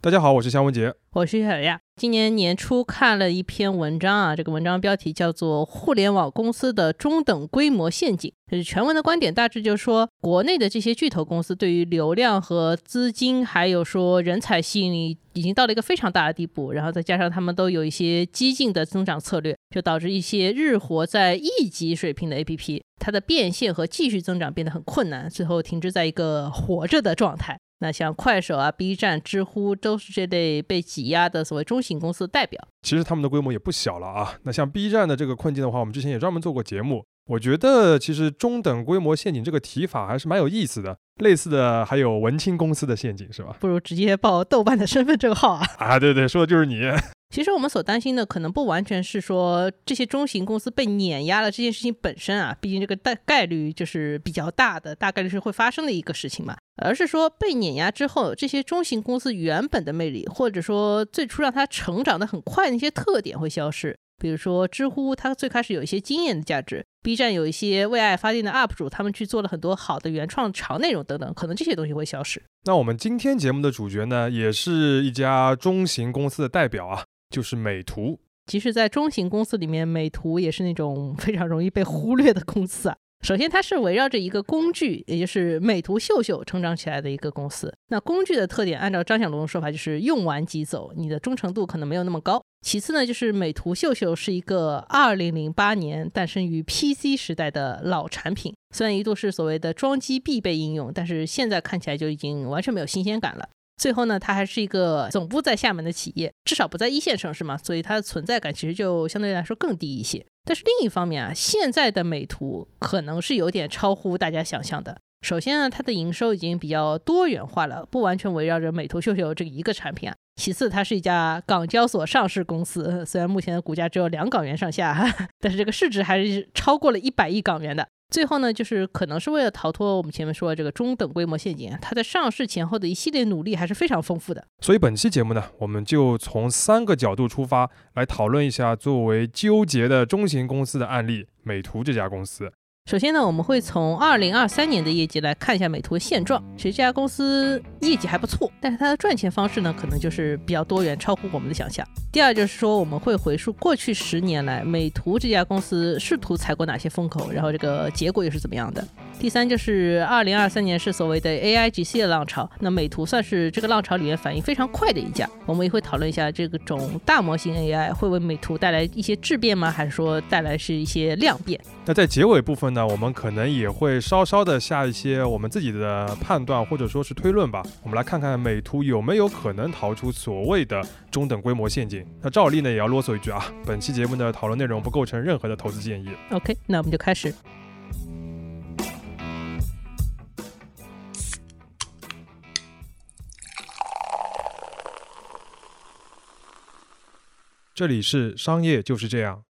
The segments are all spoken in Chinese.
大家好，我是夏文杰。我是小亚。今年年初看了一篇文章啊，这个文章标题叫做《互联网公司的中等规模陷阱》。就是全文的观点大致就是说，国内的这些巨头公司对于流量和资金，还有说人才吸引力，已经到了一个非常大的地步。然后再加上他们都有一些激进的增长策略，就导致一些日活在亿级水平的 APP，它的变现和继续增长变得很困难，最后停滞在一个活着的状态。那像快手啊、B 站、知乎都是这类被挤压的所谓中型公司的代表。其实他们的规模也不小了啊。那像 B 站的这个困境的话，我们之前也专门做过节目。我觉得其实中等规模陷阱这个提法还是蛮有意思的。类似的还有文青公司的陷阱是吧？不如直接报豆瓣的身份证号啊！啊，对对，说的就是你。其实我们所担心的可能不完全是说这些中型公司被碾压了这件事情本身啊，毕竟这个大概率就是比较大的，大概率是会发生的一个事情嘛。而是说被碾压之后，这些中型公司原本的魅力，或者说最初让它成长的很快的一些特点会消失。比如说知乎，它最开始有一些经验的价值；B 站有一些为爱发电的 UP 主，他们去做了很多好的原创长内容等等，可能这些东西会消失。那我们今天节目的主角呢，也是一家中型公司的代表啊，就是美图。其实，在中型公司里面，美图也是那种非常容易被忽略的公司啊。首先，它是围绕着一个工具，也就是美图秀秀成长起来的一个公司。那工具的特点，按照张小龙的说法，就是用完即走，你的忠诚度可能没有那么高。其次呢，就是美图秀秀是一个2008年诞生于 PC 时代的老产品，虽然一度是所谓的装机必备应用，但是现在看起来就已经完全没有新鲜感了。最后呢，它还是一个总部在厦门的企业，至少不在一线城市嘛，所以它的存在感其实就相对来说更低一些。但是另一方面啊，现在的美图可能是有点超乎大家想象的。首先呢，它的营收已经比较多元化了，不完全围绕着美图秀秀这一个产品啊。其次，它是一家港交所上市公司，虽然目前的股价只有两港元上下，但是这个市值还是超过了一百亿港元的。最后呢，就是可能是为了逃脱我们前面说的这个中等规模陷阱，它在上市前后的一系列努力还是非常丰富的。所以本期节目呢，我们就从三个角度出发，来讨论一下作为纠结的中型公司的案例——美图这家公司。首先呢，我们会从二零二三年的业绩来看一下美图的现状。其实这家公司业绩还不错，但是它的赚钱方式呢，可能就是比较多元，超乎我们的想象。第二就是说，我们会回溯过去十年来美图这家公司试图踩过哪些风口，然后这个结果又是怎么样的。第三就是二零二三年是所谓的 AIGC 的浪潮，那美图算是这个浪潮里面反应非常快的一家。我们也会讨论一下这个种大模型 AI 会为美图带来一些质变吗？还是说带来是一些量变？那在结尾部分呢，我们可能也会稍稍的下一些我们自己的判断或者说是推论吧。我们来看看美图有没有可能逃出所谓的中等规模陷阱。那照例呢也要啰嗦一句啊，本期节目的讨论内容不构成任何的投资建议。OK，那我们就开始。这里是商业就是这样。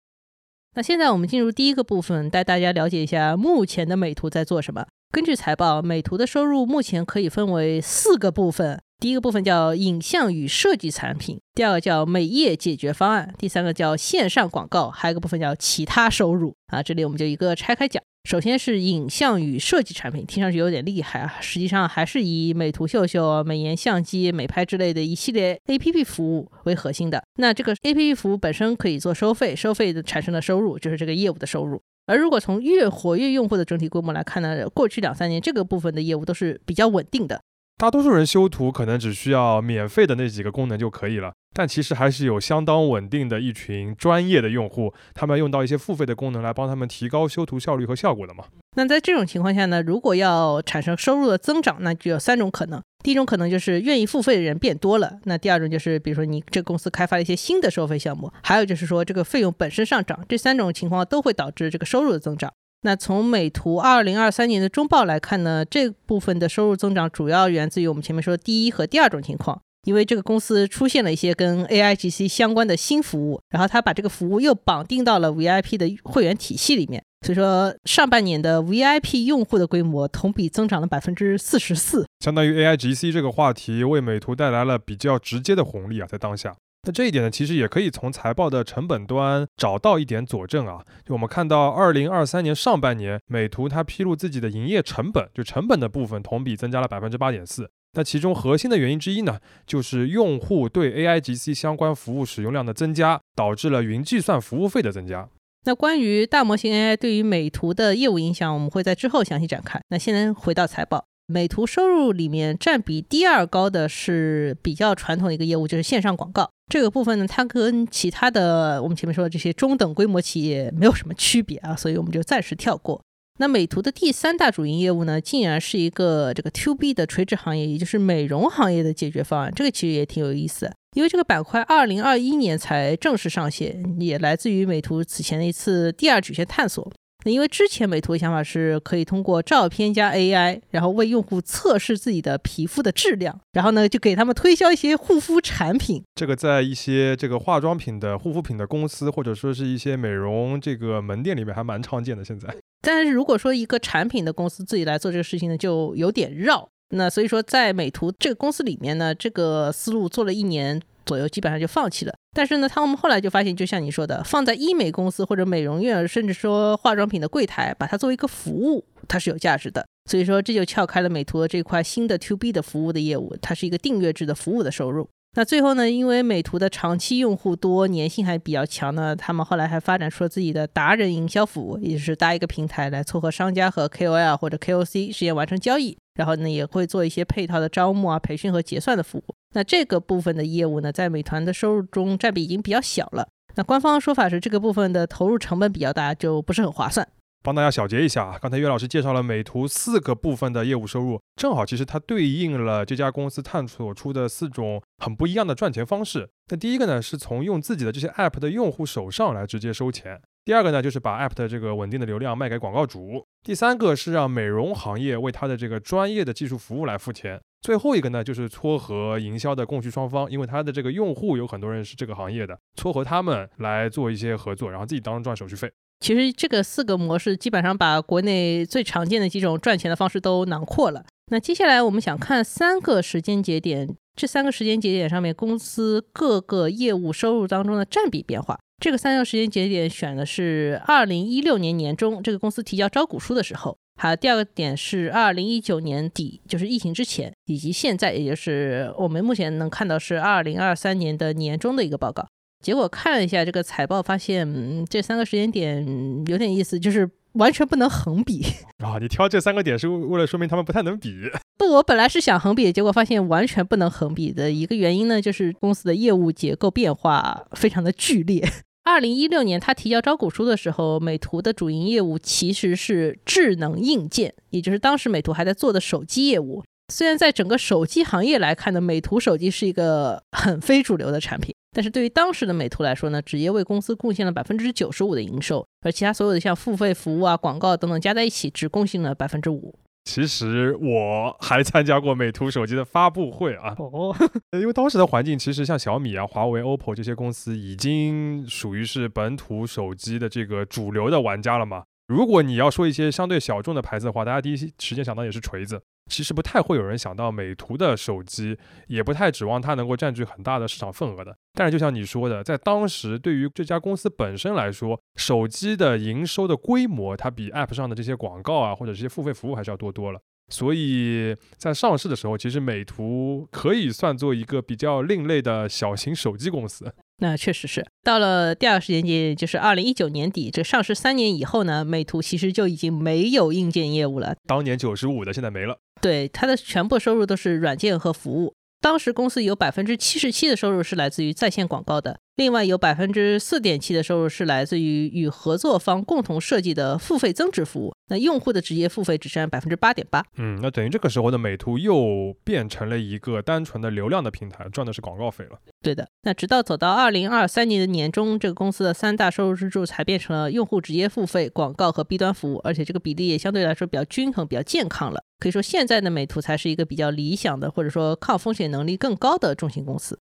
那现在我们进入第一个部分，带大家了解一下目前的美图在做什么。根据财报，美图的收入目前可以分为四个部分。第一个部分叫影像与设计产品，第二个叫美业解决方案，第三个叫线上广告，还有一个部分叫其他收入。啊，这里我们就一个拆开讲。首先是影像与设计产品，听上去有点厉害啊，实际上还是以美图秀秀、美颜相机、美拍之类的一系列 APP 服务为核心的。那这个 APP 服务本身可以做收费，收费的产生的收入就是这个业务的收入。而如果从月活跃用户的整体规模来看呢，过去两三年这个部分的业务都是比较稳定的。大多数人修图可能只需要免费的那几个功能就可以了，但其实还是有相当稳定的一群专业的用户，他们用到一些付费的功能来帮他们提高修图效率和效果的嘛。那在这种情况下呢，如果要产生收入的增长，那就有三种可能。第一种可能就是愿意付费的人变多了，那第二种就是比如说你这公司开发了一些新的收费项目，还有就是说这个费用本身上涨，这三种情况都会导致这个收入的增长。那从美图二零二三年的中报来看呢，这部分的收入增长主要源自于我们前面说的第一和第二种情况，因为这个公司出现了一些跟 AIGC 相关的新服务，然后它把这个服务又绑定到了 VIP 的会员体系里面，所以说上半年的 VIP 用户的规模同比增长了百分之四十四，相当于 AIGC 这个话题为美图带来了比较直接的红利啊，在当下。那这一点呢，其实也可以从财报的成本端找到一点佐证啊。就我们看到，二零二三年上半年，美图它披露自己的营业成本，就成本的部分同比增加了百分之八点四。那其中核心的原因之一呢，就是用户对 AIGC 相关服务使用量的增加，导致了云计算服务费的增加。那关于大模型 AI 对于美图的业务影响，我们会在之后详细展开。那先回到财报，美图收入里面占比第二高的是比较传统的一个业务，就是线上广告这个部分呢，它跟其他的我们前面说的这些中等规模企业没有什么区别啊，所以我们就暂时跳过。那美图的第三大主营业务呢，竟然是一个这个 To B 的垂直行业，也就是美容行业的解决方案。这个其实也挺有意思，因为这个板块二零二一年才正式上线，也来自于美图此前的一次第二曲线探索。那因为之前美图的想法是可以通过照片加 AI，然后为用户测试自己的皮肤的质量，然后呢就给他们推销一些护肤产品。这个在一些这个化妆品的护肤品的公司，或者说是一些美容这个门店里面还蛮常见的。现在。但是如果说一个产品的公司自己来做这个事情呢，就有点绕。那所以说，在美图这个公司里面呢，这个思路做了一年左右，基本上就放弃了。但是呢，他们后来就发现，就像你说的，放在医美公司或者美容院，甚至说化妆品的柜台，把它作为一个服务，它是有价值的。所以说，这就撬开了美图的这块新的 To B 的服务的业务，它是一个订阅制的服务的收入。那最后呢？因为美图的长期用户多，粘性还比较强呢，他们后来还发展出了自己的达人营销服务，也就是搭一个平台来撮合商家和 KOL 或者 KOC 实现完成交易，然后呢也会做一些配套的招募啊、培训和结算的服务。那这个部分的业务呢，在美团的收入中占比已经比较小了。那官方的说法是，这个部分的投入成本比较大，就不是很划算。帮大家小结一下啊，刚才岳老师介绍了美图四个部分的业务收入，正好其实它对应了这家公司探索出的四种很不一样的赚钱方式。那第一个呢，是从用自己的这些 app 的用户手上来直接收钱；第二个呢，就是把 app 的这个稳定的流量卖给广告主；第三个是让美容行业为它的这个专业的技术服务来付钱；最后一个呢，就是撮合营销的供需双方，因为它的这个用户有很多人是这个行业的，撮合他们来做一些合作，然后自己当中赚手续费。其实这个四个模式基本上把国内最常见的几种赚钱的方式都囊括了。那接下来我们想看三个时间节点，这三个时间节点上面公司各个业务收入当中的占比变化。这个三个时间节点选的是二零一六年年中这个公司提交招股书的时候，还有第二个点是二零一九年底，就是疫情之前，以及现在，也就是我们目前能看到是二零二三年的年中的一个报告。结果看了一下这个财报，发现嗯、这三个时间点有点意思，就是完全不能横比 啊！你挑这三个点是为了说明他们不太能比？不，我本来是想横比，结果发现完全不能横比的一个原因呢，就是公司的业务结构变化非常的剧烈。二零一六年他提交招股书的时候，美图的主营业务其实是智能硬件，也就是当时美图还在做的手机业务。虽然在整个手机行业来看呢，美图手机是一个很非主流的产品。但是对于当时的美图来说呢，直接为公司贡献了百分之九十五的营收，而其他所有的像付费服务啊、广告等等加在一起，只贡献了百分之五。其实我还参加过美图手机的发布会啊，哦，因为当时的环境其实像小米啊、华为、OPPO 这些公司已经属于是本土手机的这个主流的玩家了嘛。如果你要说一些相对小众的牌子的话，大家第一时间想到也是锤子。其实不太会有人想到美图的手机，也不太指望它能够占据很大的市场份额的。但是就像你说的，在当时对于这家公司本身来说，手机的营收的规模，它比 App 上的这些广告啊，或者这些付费服务还是要多多了。所以在上市的时候，其实美图可以算作一个比较另类的小型手机公司。那确实是到了第二个时间节，就是二零一九年底，这上市三年以后呢，美图其实就已经没有硬件业务了。当年九十五的，现在没了。对，它的全部收入都是软件和服务。当时公司有百分之七十七的收入是来自于在线广告的。另外有百分之四点七的收入是来自于与合作方共同设计的付费增值服务，那用户的直接付费只占百分之八点八。嗯，那等于这个时候的美图又变成了一个单纯的流量的平台，赚的是广告费了。对的，那直到走到二零二三年的年中，这个公司的三大收入支柱才变成了用户直接付费、广告和 B 端服务，而且这个比例也相对来说比较均衡、比较健康了。可以说现在的美图才是一个比较理想的，或者说抗风险能力更高的重型公司。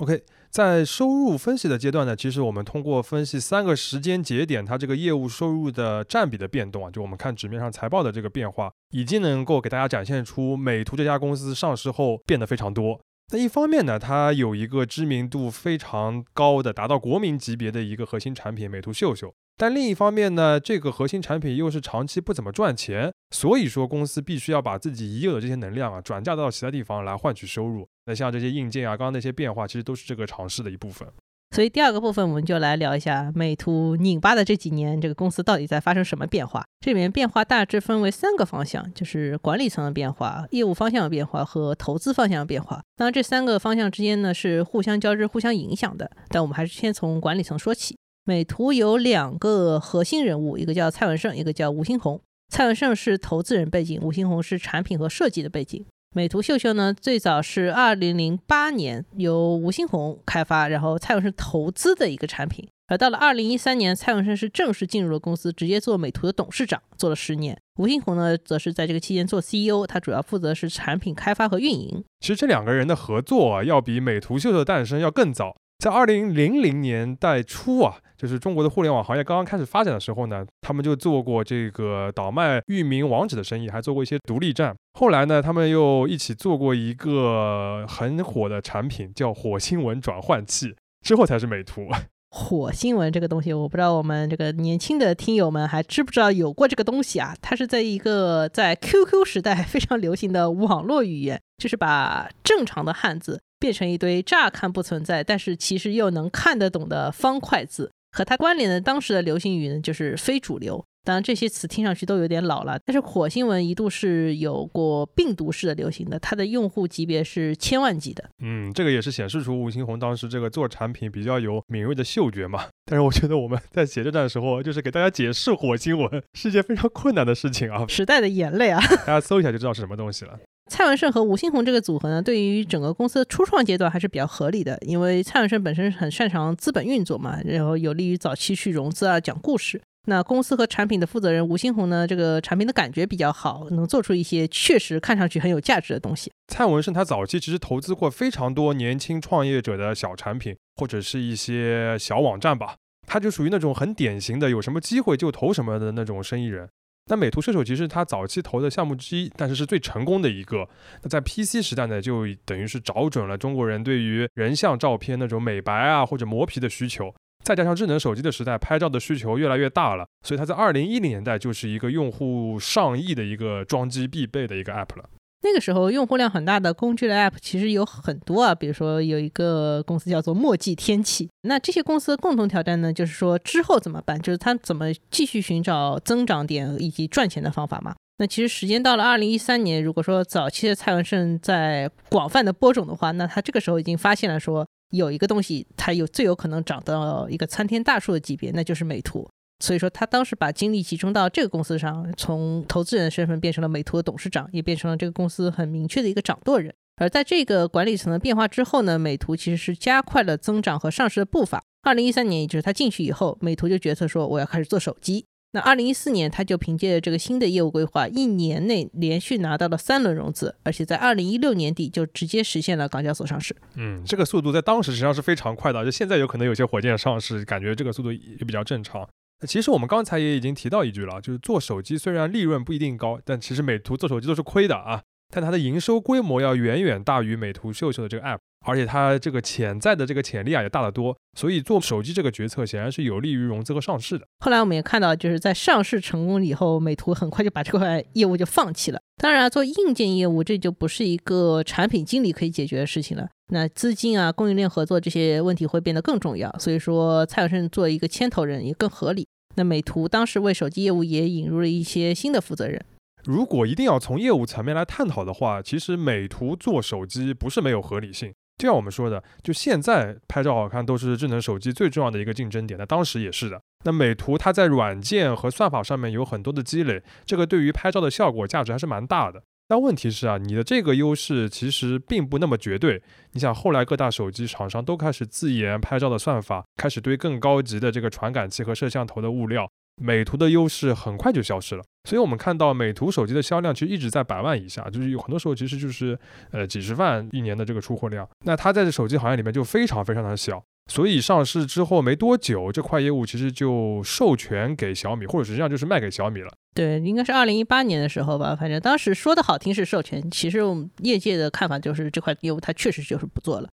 OK，在收入分析的阶段呢，其实我们通过分析三个时间节点，它这个业务收入的占比的变动啊，就我们看纸面上财报的这个变化，已经能够给大家展现出美图这家公司上市后变得非常多。那一方面呢，它有一个知名度非常高的、达到国民级别的一个核心产品——美图秀秀。但另一方面呢，这个核心产品又是长期不怎么赚钱，所以说公司必须要把自己已有的这些能量啊转嫁到其他地方来换取收入。那像这些硬件啊，刚刚那些变化，其实都是这个尝试的一部分。所以第二个部分，我们就来聊一下美图拧巴的这几年，这个公司到底在发生什么变化？这里面变化大致分为三个方向，就是管理层的变化、业务方向的变化和投资方向的变化。当然，这三个方向之间呢是互相交织、互相影响的。但我们还是先从管理层说起。美图有两个核心人物，一个叫蔡文胜，一个叫吴新红。蔡文胜是投资人背景，吴新红是产品和设计的背景。美图秀秀呢，最早是二零零八年由吴新红开发，然后蔡文胜投资的一个产品。而到了二零一三年，蔡文胜是正式进入了公司，直接做美图的董事长，做了十年。吴新红呢，则是在这个期间做 CEO，他主要负责是产品开发和运营。其实这两个人的合作啊，要比美图秀秀的诞生要更早。在二零零零年代初啊，就是中国的互联网行业刚刚开始发展的时候呢，他们就做过这个倒卖域名网址的生意，还做过一些独立站。后来呢，他们又一起做过一个很火的产品，叫火星文转换器，之后才是美图。火星文这个东西，我不知道我们这个年轻的听友们还知不知道有过这个东西啊？它是在一个在 QQ 时代非常流行的网络语言，就是把正常的汉字。变成一堆乍看不存在，但是其实又能看得懂的方块字，和它关联的当时的流行语呢，就是非主流。当然这些词听上去都有点老了，但是火星文一度是有过病毒式的流行的，它的用户级别是千万级的。嗯，这个也是显示出吴新红当时这个做产品比较有敏锐的嗅觉嘛。但是我觉得我们在写这段的时候，就是给大家解释火星文是一件非常困难的事情啊。时代的眼泪啊，大家搜一下就知道是什么东西了。蔡文胜和吴新红这个组合呢，对于整个公司的初创阶段还是比较合理的，因为蔡文胜本身很擅长资本运作嘛，然后有利于早期去融资啊、讲故事。那公司和产品的负责人吴新红呢，这个产品的感觉比较好，能做出一些确实看上去很有价值的东西。蔡文胜他早期其实投资过非常多年轻创业者的小产品，或者是一些小网站吧，他就属于那种很典型的有什么机会就投什么的那种生意人。那美图射手其实它早期投的项目之一，但是是最成功的一个。那在 PC 时代呢，就等于是找准了中国人对于人像照片那种美白啊或者磨皮的需求。再加上智能手机的时代，拍照的需求越来越大了，所以它在二零一零年代就是一个用户上亿的一个装机必备的一个 App 了。那个时候用户量很大的工具的 App 其实有很多啊，比如说有一个公司叫做墨迹天气。那这些公司的共同挑战呢，就是说之后怎么办？就是它怎么继续寻找增长点以及赚钱的方法嘛？那其实时间到了二零一三年，如果说早期的蔡文胜在广泛的播种的话，那他这个时候已经发现了说有一个东西，它有最有可能长到一个参天大树的级别，那就是美图。所以说，他当时把精力集中到这个公司上，从投资人的身份变成了美图的董事长，也变成了这个公司很明确的一个掌舵人。而在这个管理层的变化之后呢，美图其实是加快了增长和上市的步伐。二零一三年，也就是他进去以后，美图就决策说我要开始做手机。那二零一四年，他就凭借着这个新的业务规划，一年内连续拿到了三轮融资，而且在二零一六年底就直接实现了港交所上市。嗯，这个速度在当时实际上是非常快的，就现在有可能有些火箭上市，感觉这个速度也比较正常。其实我们刚才也已经提到一句了，就是做手机虽然利润不一定高，但其实美图做手机都是亏的啊。但它的营收规模要远远大于美图秀秀的这个 App，而且它这个潜在的这个潜力啊也大得多。所以做手机这个决策显然是有利于融资和上市的。后来我们也看到，就是在上市成功以后，美图很快就把这块业务就放弃了。当然，做硬件业务这就不是一个产品经理可以解决的事情了。那资金啊、供应链合作这些问题会变得更重要。所以说，蔡永胜做一个牵头人也更合理。那美图当时为手机业务也引入了一些新的负责人。如果一定要从业务层面来探讨的话，其实美图做手机不是没有合理性。就像我们说的，就现在拍照好看都是智能手机最重要的一个竞争点，那当时也是的。那美图它在软件和算法上面有很多的积累，这个对于拍照的效果价值还是蛮大的。但问题是啊，你的这个优势其实并不那么绝对。你想，后来各大手机厂商都开始自研拍照的算法，开始堆更高级的这个传感器和摄像头的物料，美图的优势很快就消失了。所以我们看到美图手机的销量其实一直在百万以下，就是有很多时候其实就是呃几十万一年的这个出货量。那它在这手机行业里面就非常非常的小。所以上市之后没多久，这块业务其实就授权给小米，或者实际上就是卖给小米了。对，应该是二零一八年的时候吧。反正当时说的好听是授权，其实我们业界的看法就是这块业务它确实就是不做了。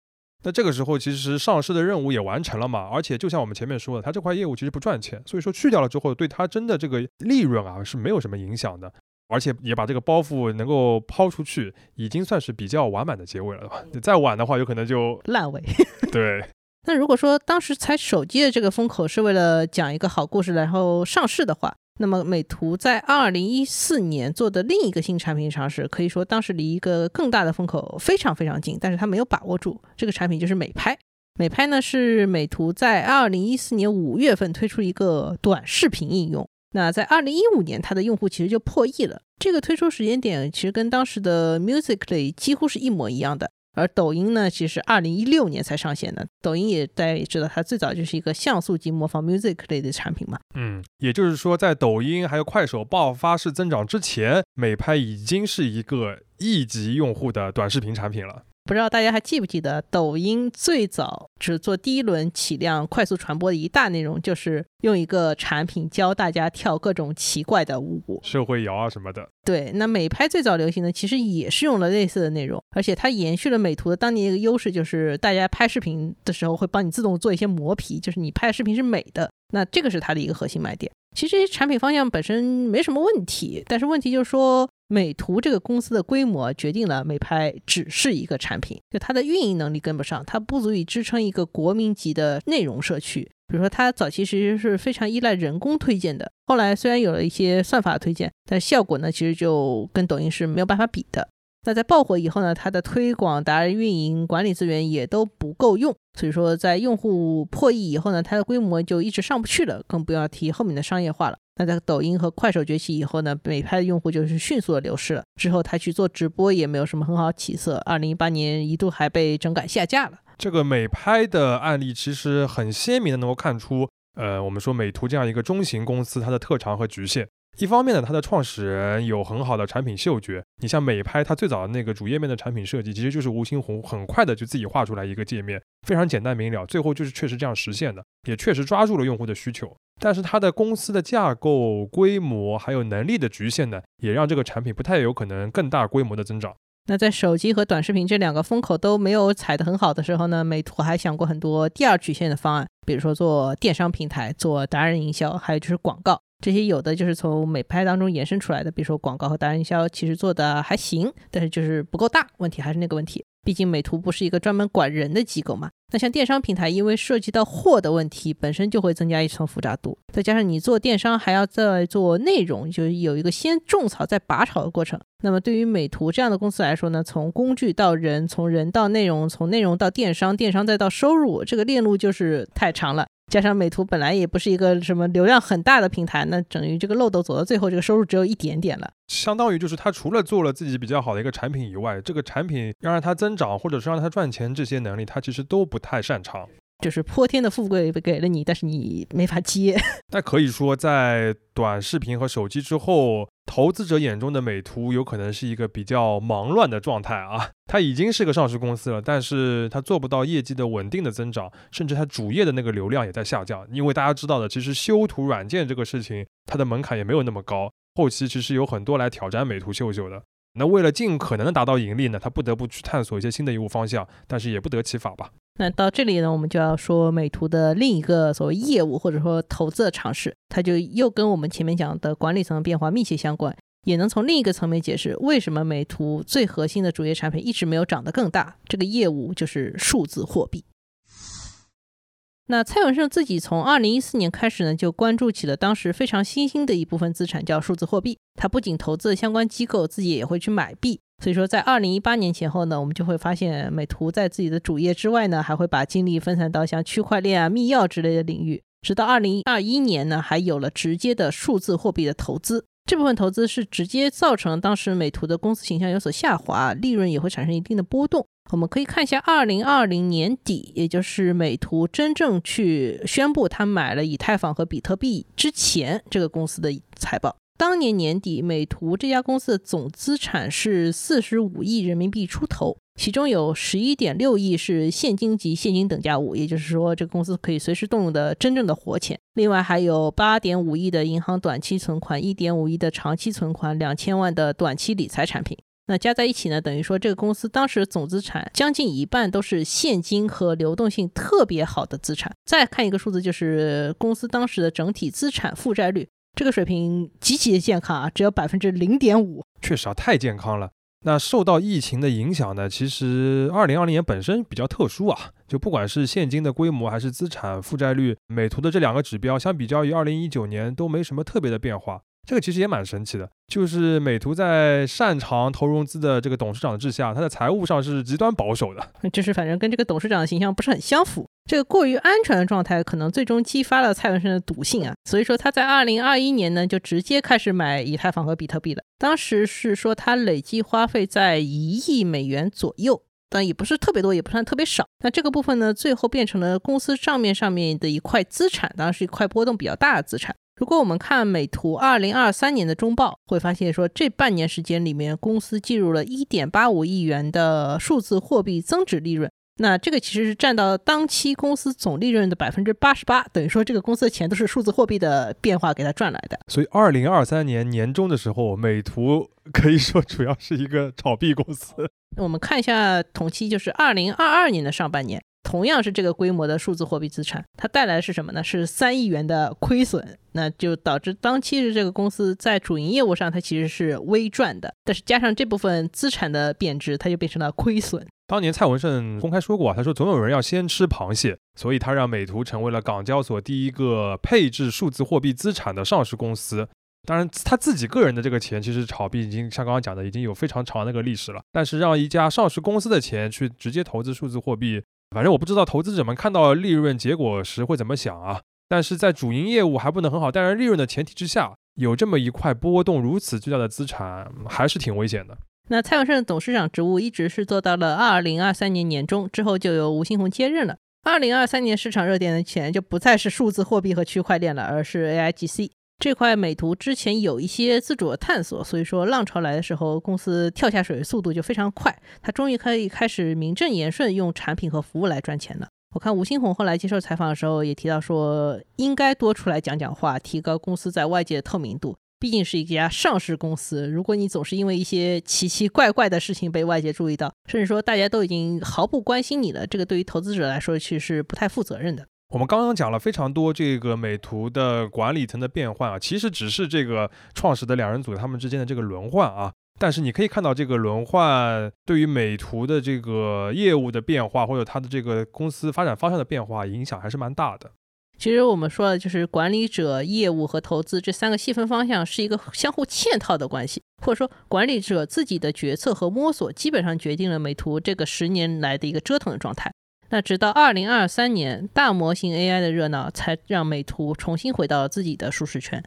那这个时候其实上市的任务也完成了嘛，而且就像我们前面说的，它这块业务其实不赚钱，所以说去掉了之后，对它真的这个利润啊是没有什么影响的，而且也把这个包袱能够抛出去，已经算是比较完满的结尾了吧？你再晚的话，有可能就 烂尾。对。那如果说当时采手机的这个风口是为了讲一个好故事，然后上市的话，那么美图在二零一四年做的另一个新产品尝试，可以说当时离一个更大的风口非常非常近，但是它没有把握住。这个产品就是美拍。美拍呢是美图在二零一四年五月份推出一个短视频应用，那在二零一五年它的用户其实就破亿了。这个推出时间点其实跟当时的 Musically 几乎是一模一样的。而抖音呢，其实二零一六年才上线的。抖音也大家也知道，它最早就是一个像素级模仿 music 类的产品嘛。嗯，也就是说，在抖音还有快手爆发式增长之前，美拍已经是一个亿级用户的短视频产品了。不知道大家还记不记得，抖音最早只做第一轮起量、快速传播的一大内容，就是用一个产品教大家跳各种奇怪的舞，社会摇啊什么的。对，那美拍最早流行的其实也是用了类似的内容，而且它延续了美图的当年一个优势，就是大家拍视频的时候会帮你自动做一些磨皮，就是你拍的视频是美的。那这个是它的一个核心卖点。其实这些产品方向本身没什么问题，但是问题就是说，美图这个公司的规模决定了美拍只是一个产品，就它的运营能力跟不上，它不足以支撑一个国民级的内容社区。比如说，它早期其实是非常依赖人工推荐的，后来虽然有了一些算法推荐，但效果呢，其实就跟抖音是没有办法比的。那在爆火以后呢，它的推广、达人运营、管理资源也都不够用，所以说在用户破亿以后呢，它的规模就一直上不去了，更不要提后面的商业化了。那在抖音和快手崛起以后呢，美拍的用户就是迅速的流失了。之后他去做直播也没有什么很好起色，二零一八年一度还被整改下架了。这个美拍的案例其实很鲜明的能够看出，呃，我们说美图这样一个中型公司它的特长和局限。一方面呢，它的创始人有很好的产品嗅觉。你像美拍，它最早的那个主页面的产品设计，其实就是吴新红很快的就自己画出来一个界面，非常简单明了，最后就是确实这样实现的，也确实抓住了用户的需求。但是它的公司的架构、规模还有能力的局限呢，也让这个产品不太有可能更大规模的增长。那在手机和短视频这两个风口都没有踩得很好的时候呢，美图还想过很多第二曲线的方案，比如说做电商平台、做达人营销，还有就是广告。这些有的就是从美拍当中延伸出来的，比如说广告和达人营销，其实做的还行，但是就是不够大。问题还是那个问题，毕竟美图不是一个专门管人的机构嘛。那像电商平台，因为涉及到货的问题，本身就会增加一层复杂度，再加上你做电商还要再做内容，就有一个先种草再拔草的过程。那么对于美图这样的公司来说呢，从工具到人，从人到内容，从内容到电商，电商再到收入，这个链路就是太长了。加上美图本来也不是一个什么流量很大的平台，那等于这个漏斗走到最后，这个收入只有一点点了。相当于就是他除了做了自己比较好的一个产品以外，这个产品要让它增长，或者是让它赚钱，这些能力他其实都不太擅长。就是泼天的富贵给了你，但是你没法接。那可以说，在短视频和手机之后，投资者眼中的美图有可能是一个比较忙乱的状态啊。它已经是个上市公司了，但是它做不到业绩的稳定的增长，甚至它主页的那个流量也在下降。因为大家知道的，其实修图软件这个事情，它的门槛也没有那么高，后期其实有很多来挑战美图秀秀的。那为了尽可能的达到盈利呢，它不得不去探索一些新的业务方向，但是也不得其法吧。那到这里呢，我们就要说美图的另一个所谓业务或者说投资的尝试，它就又跟我们前面讲的管理层的变化密切相关，也能从另一个层面解释为什么美图最核心的主业产品一直没有长得更大。这个业务就是数字货币。那蔡文胜自己从二零一四年开始呢，就关注起了当时非常新兴的一部分资产，叫数字货币。他不仅投资了相关机构，自己也会去买币。所以说，在二零一八年前后呢，我们就会发现，美图在自己的主业之外呢，还会把精力分散到像区块链啊、密钥之类的领域。直到二零二一年呢，还有了直接的数字货币的投资。这部分投资是直接造成当时美图的公司形象有所下滑，利润也会产生一定的波动。我们可以看一下二零二零年底，也就是美图真正去宣布他买了以太坊和比特币之前，这个公司的财报。当年年底，美图这家公司的总资产是四十五亿人民币出头，其中有十一点六亿是现金及现金等价物，也就是说，这个公司可以随时动用的真正的活钱。另外还有八点五亿的银行短期存款，一点五亿的长期存款，两千万的短期理财产品。那加在一起呢，等于说这个公司当时总资产将近一半都是现金和流动性特别好的资产。再看一个数字，就是公司当时的整体资产负债率，这个水平极其的健康啊，只有百分之零点五。确实啊，太健康了。那受到疫情的影响呢，其实二零二零年本身比较特殊啊，就不管是现金的规模还是资产负债率，美图的这两个指标相比较于二零一九年都没什么特别的变化。这个其实也蛮神奇的，就是美图在擅长投融资的这个董事长治下，他在财务上是极端保守的，就是反正跟这个董事长的形象不是很相符。这个过于安全的状态，可能最终激发了蔡文胜的赌性啊。所以说他在二零二一年呢，就直接开始买以太坊和比特币了。当时是说他累计花费在一亿美元左右，但也不是特别多，也不算特别少。那这个部分呢，最后变成了公司账面上面的一块资产，当然是一块波动比较大的资产。如果我们看美图二零二三年的中报，会发现说这半年时间里面，公司计入了一点八五亿元的数字货币增值利润。那这个其实是占到当期公司总利润的百分之八十八，等于说这个公司的钱都是数字货币的变化给它赚来的。所以二零二三年年中的时候，美图可以说主要是一个炒币公司。我们看一下同期，就是二零二二年的上半年。同样是这个规模的数字货币资产，它带来的是什么呢？是三亿元的亏损，那就导致当期的这个公司在主营业务上它其实是微赚的，但是加上这部分资产的贬值，它就变成了亏损。当年蔡文胜公开说过啊，他说总有人要先吃螃蟹，所以他让美图成为了港交所第一个配置数字货币资产的上市公司。当然，他自己个人的这个钱，其实炒币已经像刚刚讲的，已经有非常长的一个历史了。但是让一家上市公司的钱去直接投资数字货币。反正我不知道投资者们看到利润结果时会怎么想啊，但是在主营业务还不能很好带来利润的前提之下，有这么一块波动如此巨大的资产，还是挺危险的。那蔡永胜的董事长职务一直是做到了二零二三年年中之后，就由吴新红接任了。二零二三年市场热点的钱就不再是数字货币和区块链了，而是 AIGC。这块美图之前有一些自主的探索，所以说浪潮来的时候，公司跳下水速度就非常快。它终于可以开始名正言顺用产品和服务来赚钱了。我看吴新红后来接受采访的时候也提到说，应该多出来讲讲话，提高公司在外界的透明度。毕竟是一家上市公司，如果你总是因为一些奇奇怪怪的事情被外界注意到，甚至说大家都已经毫不关心你了，这个对于投资者来说其实是不太负责任的。我们刚刚讲了非常多这个美图的管理层的变换啊，其实只是这个创始的两人组他们之间的这个轮换啊。但是你可以看到，这个轮换对于美图的这个业务的变化，或者它的这个公司发展方向的变化，影响还是蛮大的。其实我们说的就是管理者、业务和投资这三个细分方向是一个相互嵌套的关系，或者说管理者自己的决策和摸索，基本上决定了美图这个十年来的一个折腾的状态。那直到二零二三年，大模型 AI 的热闹才让美图重新回到了自己的舒适圈。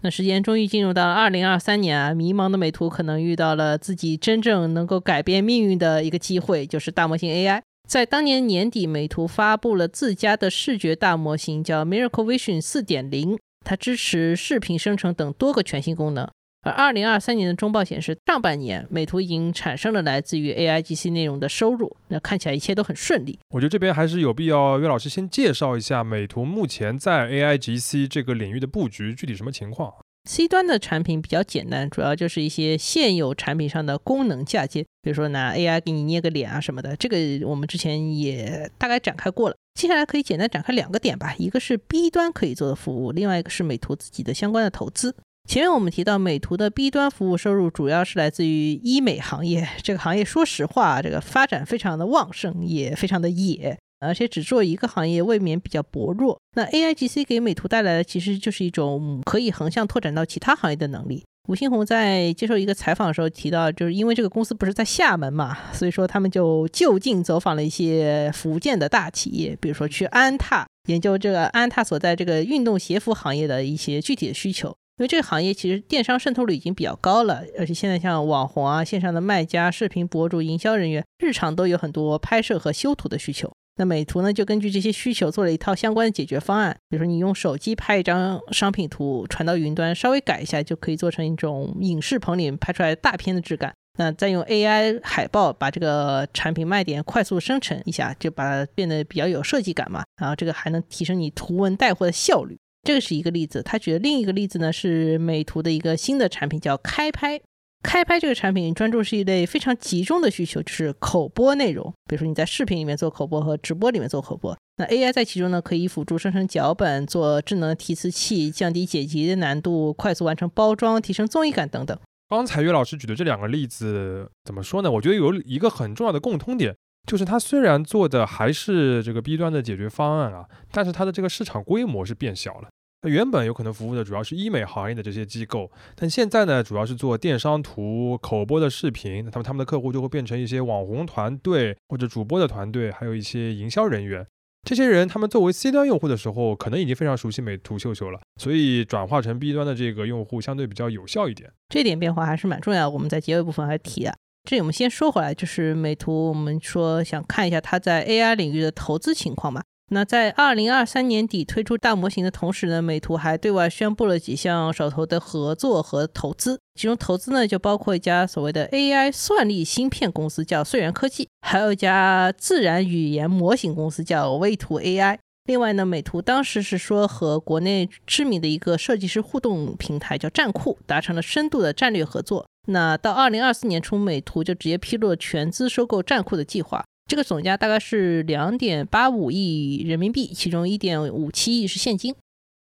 那时间终于进入到了二零二三年啊，迷茫的美图可能遇到了自己真正能够改变命运的一个机会，就是大模型 AI。在当年年底，美图发布了自家的视觉大模型，叫 Miracle Vision 四点零，它支持视频生成等多个全新功能。而二零二三年的中报显示，上半年美图已经产生了来自于 AIGC 内容的收入，那看起来一切都很顺利。我觉得这边还是有必要，岳老师先介绍一下美图目前在 AIGC 这个领域的布局具体什么情况。C 端的产品比较简单，主要就是一些现有产品上的功能嫁接，比如说拿 AI 给你捏个脸啊什么的，这个我们之前也大概展开过了。接下来可以简单展开两个点吧，一个是 B 端可以做的服务，另外一个是美图自己的相关的投资。前面我们提到，美图的 B 端服务收入主要是来自于医美行业。这个行业说实话，这个发展非常的旺盛，也非常的野，而且只做一个行业未免比较薄弱。那 AIGC 给美图带来的其实就是一种可以横向拓展到其他行业的能力。吴新红在接受一个采访的时候提到，就是因为这个公司不是在厦门嘛，所以说他们就就近走访了一些福建的大企业，比如说去安踏研究这个安踏所在这个运动鞋服行业的一些具体的需求。因为这个行业其实电商渗透率已经比较高了，而且现在像网红啊、线上的卖家、视频博主、营销人员，日常都有很多拍摄和修图的需求。那美图呢，就根据这些需求做了一套相关的解决方案。比如说，你用手机拍一张商品图，传到云端，稍微改一下，就可以做成一种影视棚里拍出来大片的质感。那再用 AI 海报把这个产品卖点快速生成一下，就把它变得比较有设计感嘛。然后这个还能提升你图文带货的效率。这个是一个例子，他举的另一个例子呢是美图的一个新的产品叫开拍。开拍这个产品专注是一类非常集中的需求，就是口播内容。比如说你在视频里面做口播和直播里面做口播，那 AI 在其中呢，可以辅助生成脚本、做智能提词器、降低剪辑的难度、快速完成包装、提升综艺感等等。刚才岳老师举的这两个例子，怎么说呢？我觉得有一个很重要的共通点，就是它虽然做的还是这个 B 端的解决方案啊，但是它的这个市场规模是变小了。那原本有可能服务的主要是医美行业的这些机构，但现在呢，主要是做电商图、口播的视频，那他们他们的客户就会变成一些网红团队或者主播的团队，还有一些营销人员。这些人他们作为 C 端用户的时候，可能已经非常熟悉美图秀秀了，所以转化成 B 端的这个用户相对比较有效一点。这点变化还是蛮重要，我们在结尾部分还提啊。这里我们先说回来，就是美图，我们说想看一下它在 AI 领域的投资情况嘛。那在二零二三年底推出大模型的同时呢，美图还对外宣布了几项手头的合作和投资。其中投资呢就包括一家所谓的 AI 算力芯片公司，叫穗源科技，还有一家自然语言模型公司叫微图 AI。另外呢，美图当时是说和国内知名的一个设计师互动平台叫站酷达成了深度的战略合作。那到二零二四年初，美图就直接披露了全资收购站酷的计划。这个总价大概是两点八五亿人民币，其中一点五七亿是现金。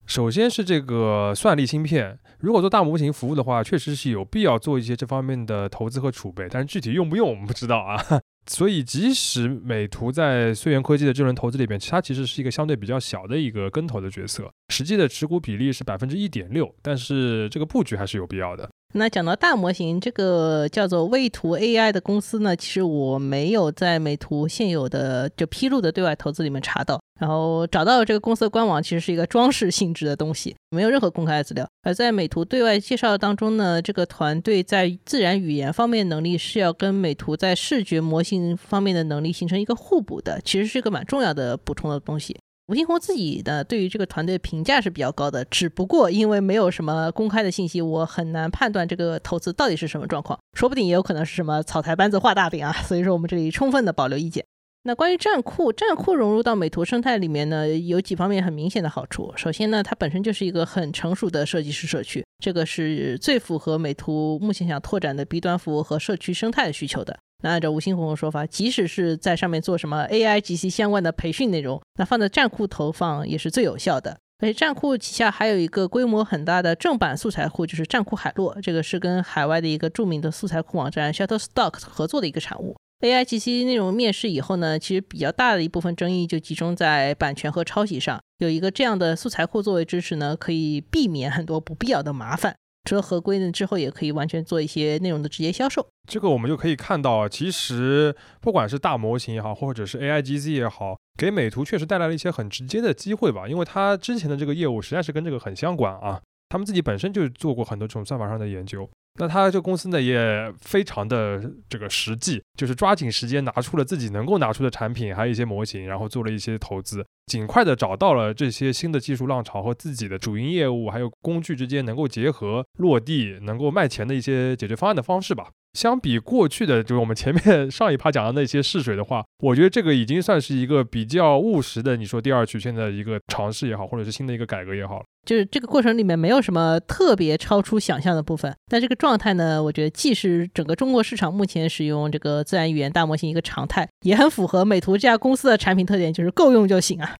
首先是这个算力芯片，如果做大模型服务的话，确实是有必要做一些这方面的投资和储备，但是具体用不用我们不知道啊。所以即使美图在穗源科技的这轮投资里边，它其实是一个相对比较小的一个跟投的角色，实际的持股比例是百分之一点六，但是这个布局还是有必要的。那讲到大模型，这个叫做未图 AI 的公司呢，其实我没有在美图现有的就披露的对外投资里面查到，然后找到这个公司的官网，其实是一个装饰性质的东西，没有任何公开的资料。而在美图对外介绍当中呢，这个团队在自然语言方面能力是要跟美图在视觉模型方面的能力形成一个互补的，其实是一个蛮重要的补充的东西。吴新红自己的对于这个团队评价是比较高的，只不过因为没有什么公开的信息，我很难判断这个投资到底是什么状况，说不定也有可能是什么草台班子画大饼啊，所以说我们这里充分的保留意见。那关于站酷，站酷融入到美图生态里面呢，有几方面很明显的好处。首先呢，它本身就是一个很成熟的设计师社区，这个是最符合美图目前想拓展的 B 端服务和社区生态的需求的。那按照吴新红的说法，即使是在上面做什么 AI GC 相关的培训内容，那放在站库投放也是最有效的。而且站库旗下还有一个规模很大的正版素材库，就是站库海洛，这个是跟海外的一个著名的素材库网站 Shutterstock 合作的一个产物。AI GC 内容面世以后呢，其实比较大的一部分争议就集中在版权和抄袭上。有一个这样的素材库作为支持呢，可以避免很多不必要的麻烦。除了合规呢，之后也可以完全做一些内容的直接销售。这个我们就可以看到，其实不管是大模型也好，或者是 AI GC 也好，给美图确实带来了一些很直接的机会吧。因为它之前的这个业务实在是跟这个很相关啊，他们自己本身就做过很多这种算法上的研究。那他这公司呢也非常的这个实际，就是抓紧时间拿出了自己能够拿出的产品，还有一些模型，然后做了一些投资，尽快的找到了这些新的技术浪潮和自己的主营业务还有工具之间能够结合落地、能够卖钱的一些解决方案的方式吧。相比过去的，就是我们前面 上一趴讲的那些试水的话，我觉得这个已经算是一个比较务实的，你说第二曲线的一个尝试也好，或者是新的一个改革也好。就是这个过程里面没有什么特别超出想象的部分，但这个状态呢，我觉得既是整个中国市场目前使用这个自然语言大模型一个常态，也很符合美图这家公司的产品特点，就是够用就行啊。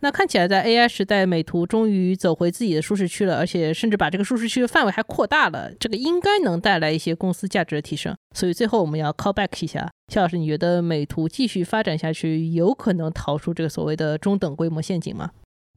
那看起来在 AI 时代，美图终于走回自己的舒适区了，而且甚至把这个舒适区的范围还扩大了，这个应该能带来一些公司价值的提升。所以最后我们要 call back 一下，肖老师，你觉得美图继续发展下去，有可能逃出这个所谓的中等规模陷阱吗？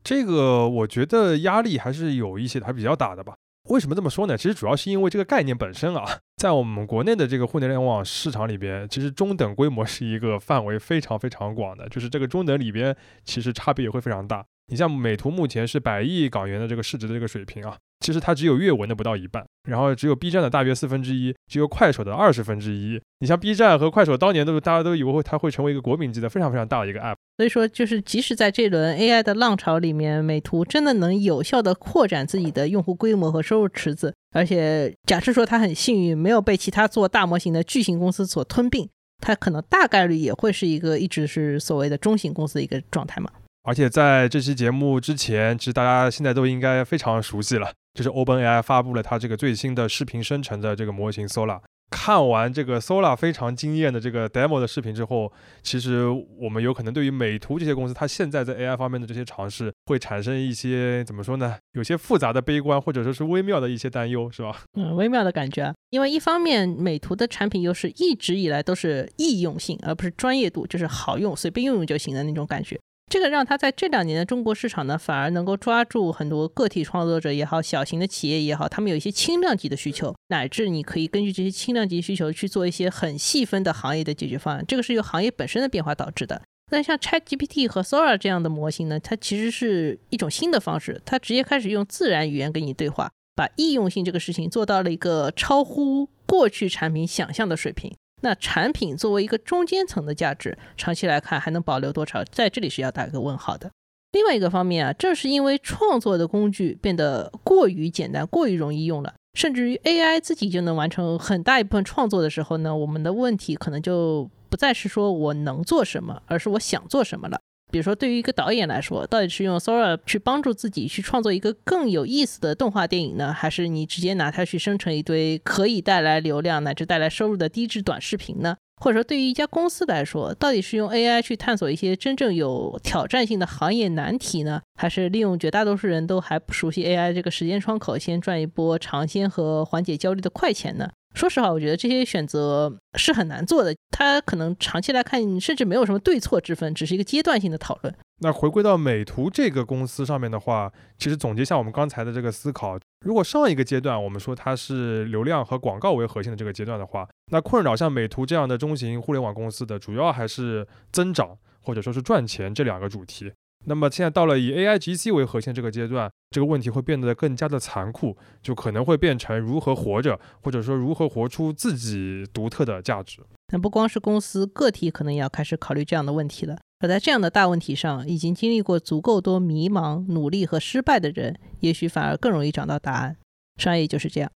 这个我觉得压力还是有一些，还比较大的吧。为什么这么说呢？其实主要是因为这个概念本身啊，在我们国内的这个互联网市场里边，其实中等规模是一个范围非常非常广的，就是这个中等里边其实差别也会非常大。你像美图目前是百亿港元的这个市值的这个水平啊。其实它只有阅文的不到一半，然后只有 B 站的大约四分之一，只有快手的二十分之一。你像 B 站和快手当年都是大家都以为会它会成为一个国民级的非常非常大的一个 App。所以说，就是即使在这轮 AI 的浪潮里面，美图真的能有效的扩展自己的用户规模和收入池子，而且假设说它很幸运没有被其他做大模型的巨型公司所吞并，它可能大概率也会是一个一直是所谓的中型公司的一个状态嘛。而且在这期节目之前，其实大家现在都应该非常熟悉了。就是 OpenAI 发布了它这个最新的视频生成的这个模型 Sola。看完这个 Sola 非常惊艳的这个 demo 的视频之后，其实我们有可能对于美图这些公司，它现在在 AI 方面的这些尝试，会产生一些怎么说呢？有些复杂的悲观，或者说是微妙的一些担忧，是吧？嗯，微妙的感觉。因为一方面，美图的产品优势一直以来都是易用性，而不是专业度，就是好用，随便用用就行的那种感觉。这个让它在这两年的中国市场呢，反而能够抓住很多个体创作者也好，小型的企业也好，他们有一些轻量级的需求，乃至你可以根据这些轻量级需求去做一些很细分的行业的解决方案。这个是由行业本身的变化导致的。那像 ChatGPT 和 Sora 这样的模型呢，它其实是一种新的方式，它直接开始用自然语言跟你对话，把易用性这个事情做到了一个超乎过去产品想象的水平。那产品作为一个中间层的价值，长期来看还能保留多少？在这里是要打一个问号的。另外一个方面啊，正是因为创作的工具变得过于简单、过于容易用了，甚至于 AI 自己就能完成很大一部分创作的时候呢，我们的问题可能就不再是说我能做什么，而是我想做什么了。比如说，对于一个导演来说，到底是用 Sora 去帮助自己去创作一个更有意思的动画电影呢，还是你直接拿它去生成一堆可以带来流量乃至带来收入的低质短视频呢？或者说，对于一家公司来说，到底是用 AI 去探索一些真正有挑战性的行业难题呢，还是利用绝大多数人都还不熟悉 AI 这个时间窗口，先赚一波尝鲜和缓解焦虑的快钱呢？说实话，我觉得这些选择是很难做的。它可能长期来看，甚至没有什么对错之分，只是一个阶段性的讨论。那回归到美图这个公司上面的话，其实总结一下我们刚才的这个思考，如果上一个阶段我们说它是流量和广告为核心的这个阶段的话，那困扰像美图这样的中型互联网公司的，主要还是增长或者说是赚钱这两个主题。那么现在到了以 A I G C 为核心这个阶段，这个问题会变得更加的残酷，就可能会变成如何活着，或者说如何活出自己独特的价值。那不光是公司，个体可能也要开始考虑这样的问题了。而在这样的大问题上，已经经历过足够多迷茫、努力和失败的人，也许反而更容易找到答案。商业就是这样。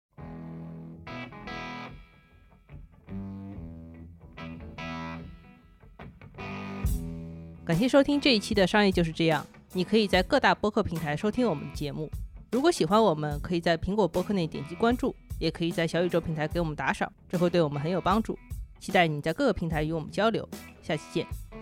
感谢收听这一期的商业就是这样。你可以在各大播客平台收听我们的节目。如果喜欢我们，可以在苹果播客内点击关注，也可以在小宇宙平台给我们打赏，这会对我们很有帮助。期待你在各个平台与我们交流。下期见。